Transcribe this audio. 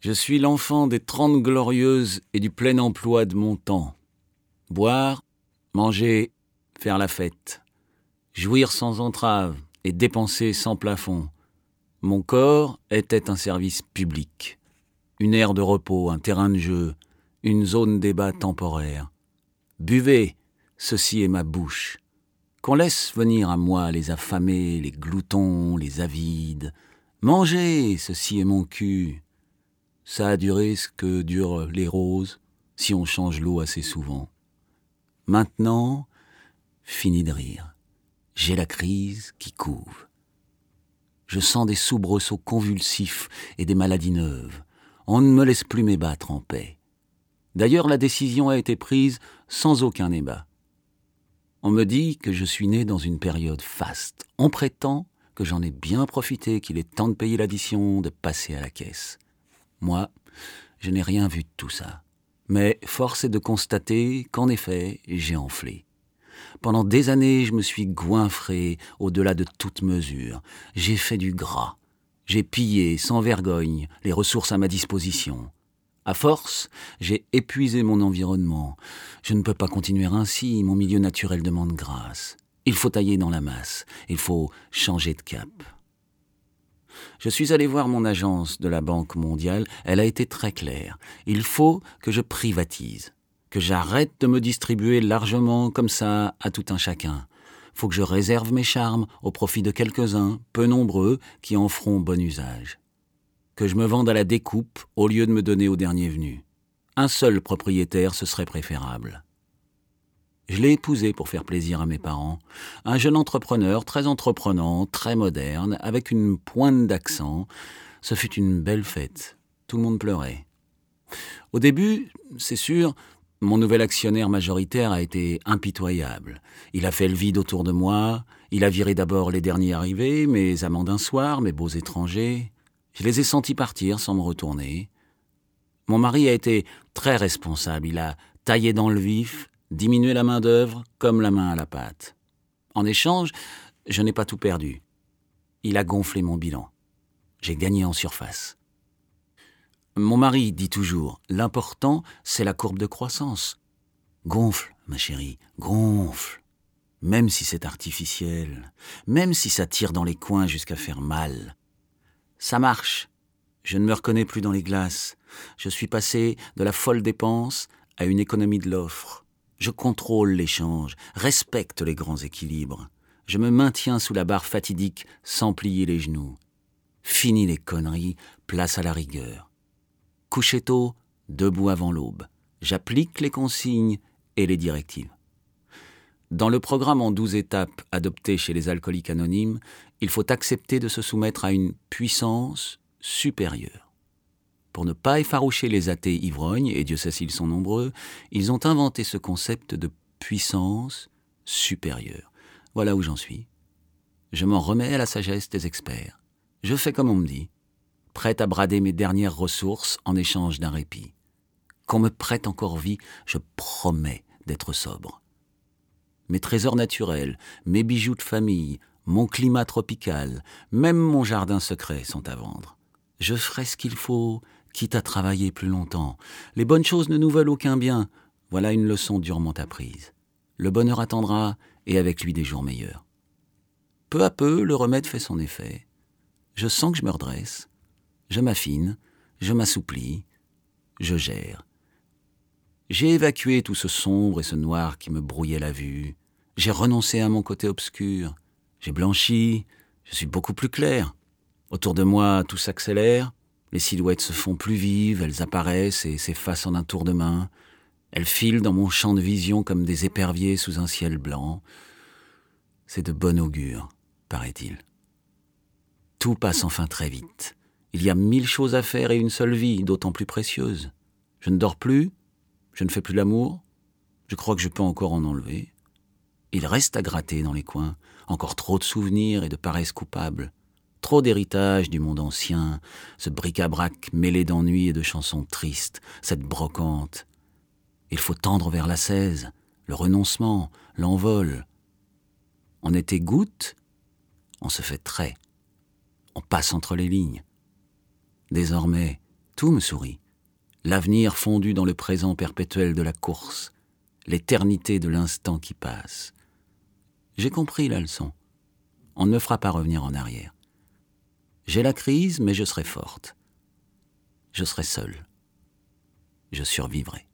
Je suis l'enfant des trente glorieuses et du plein emploi de mon temps. Boire, manger, faire la fête. Jouir sans entrave et dépenser sans plafond. Mon corps était un service public. Une aire de repos, un terrain de jeu, une zone débat temporaire. Buvez, ceci est ma bouche. Qu'on laisse venir à moi les affamés, les gloutons, les avides. Mangez, ceci est mon cul. Ça a duré ce que durent les roses, si on change l'eau assez souvent. Maintenant, fini de rire. J'ai la crise qui couve. Je sens des soubresauts convulsifs et des maladies neuves. On ne me laisse plus m'ébattre en paix. D'ailleurs, la décision a été prise sans aucun débat. On me dit que je suis né dans une période faste. On prétend que j'en ai bien profité, qu'il est temps de payer l'addition, de passer à la caisse. Moi, je n'ai rien vu de tout ça. Mais force est de constater qu'en effet, j'ai enflé. Pendant des années, je me suis goinfré au-delà de toute mesure. J'ai fait du gras. J'ai pillé sans vergogne les ressources à ma disposition. À force, j'ai épuisé mon environnement. Je ne peux pas continuer ainsi, mon milieu naturel demande grâce. Il faut tailler dans la masse, il faut changer de cap. Je suis allé voir mon agence de la Banque mondiale, elle a été très claire. Il faut que je privatise, que j'arrête de me distribuer largement comme ça à tout un chacun. Faut que je réserve mes charmes au profit de quelques-uns, peu nombreux, qui en feront bon usage. Que je me vende à la découpe au lieu de me donner au dernier venu. Un seul propriétaire, ce serait préférable. Je l'ai épousé pour faire plaisir à mes parents. Un jeune entrepreneur, très entreprenant, très moderne, avec une pointe d'accent. Ce fut une belle fête. Tout le monde pleurait. Au début, c'est sûr, mon nouvel actionnaire majoritaire a été impitoyable. Il a fait le vide autour de moi. Il a viré d'abord les derniers arrivés, mes amants d'un soir, mes beaux étrangers. Je les ai sentis partir sans me retourner. Mon mari a été très responsable. Il a taillé dans le vif, diminuer la main-d'œuvre comme la main à la pâte. En échange, je n'ai pas tout perdu. Il a gonflé mon bilan. J'ai gagné en surface. Mon mari dit toujours l'important, c'est la courbe de croissance. Gonfle, ma chérie, gonfle. Même si c'est artificiel, même si ça tire dans les coins jusqu'à faire mal. Ça marche. Je ne me reconnais plus dans les glaces. Je suis passé de la folle dépense à une économie de l'offre. Je contrôle l'échange, respecte les grands équilibres. Je me maintiens sous la barre fatidique sans plier les genoux. Fini les conneries, place à la rigueur. Coucher tôt, debout avant l'aube. J'applique les consignes et les directives. Dans le programme en douze étapes adopté chez les alcooliques anonymes, il faut accepter de se soumettre à une puissance supérieure. Pour ne pas effaroucher les athées ivrognes, et Dieu sait s'ils sont nombreux, ils ont inventé ce concept de puissance supérieure. Voilà où j'en suis. Je m'en remets à la sagesse des experts. Je fais comme on me dit, prêt à brader mes dernières ressources en échange d'un répit. Qu'on me prête encore vie, je promets d'être sobre. Mes trésors naturels, mes bijoux de famille, mon climat tropical, même mon jardin secret sont à vendre. Je ferai ce qu'il faut quitte à travailler plus longtemps. Les bonnes choses ne nous veulent aucun bien. Voilà une leçon durement apprise. Le bonheur attendra, et avec lui des jours meilleurs. Peu à peu, le remède fait son effet. Je sens que je me redresse, je m'affine, je m'assouplis, je gère. J'ai évacué tout ce sombre et ce noir qui me brouillait la vue. J'ai renoncé à mon côté obscur. J'ai blanchi. Je suis beaucoup plus clair. Autour de moi, tout s'accélère. Les silhouettes se font plus vives, elles apparaissent et s'effacent en un tour de main. Elles filent dans mon champ de vision comme des éperviers sous un ciel blanc. C'est de bon augure, paraît-il. Tout passe enfin très vite. Il y a mille choses à faire et une seule vie, d'autant plus précieuse. Je ne dors plus, je ne fais plus l'amour, je crois que je peux encore en enlever. Il reste à gratter dans les coins, encore trop de souvenirs et de paresses coupables trop d'héritage du monde ancien, ce bric-à-brac mêlé d'ennuis et de chansons tristes, cette brocante. Il faut tendre vers l'assaise, le renoncement, l'envol. On était goutte, on se fait trait, on passe entre les lignes. Désormais, tout me sourit. L'avenir fondu dans le présent perpétuel de la course, l'éternité de l'instant qui passe. J'ai compris la leçon. On ne me fera pas revenir en arrière. J'ai la crise, mais je serai forte. Je serai seule. Je survivrai.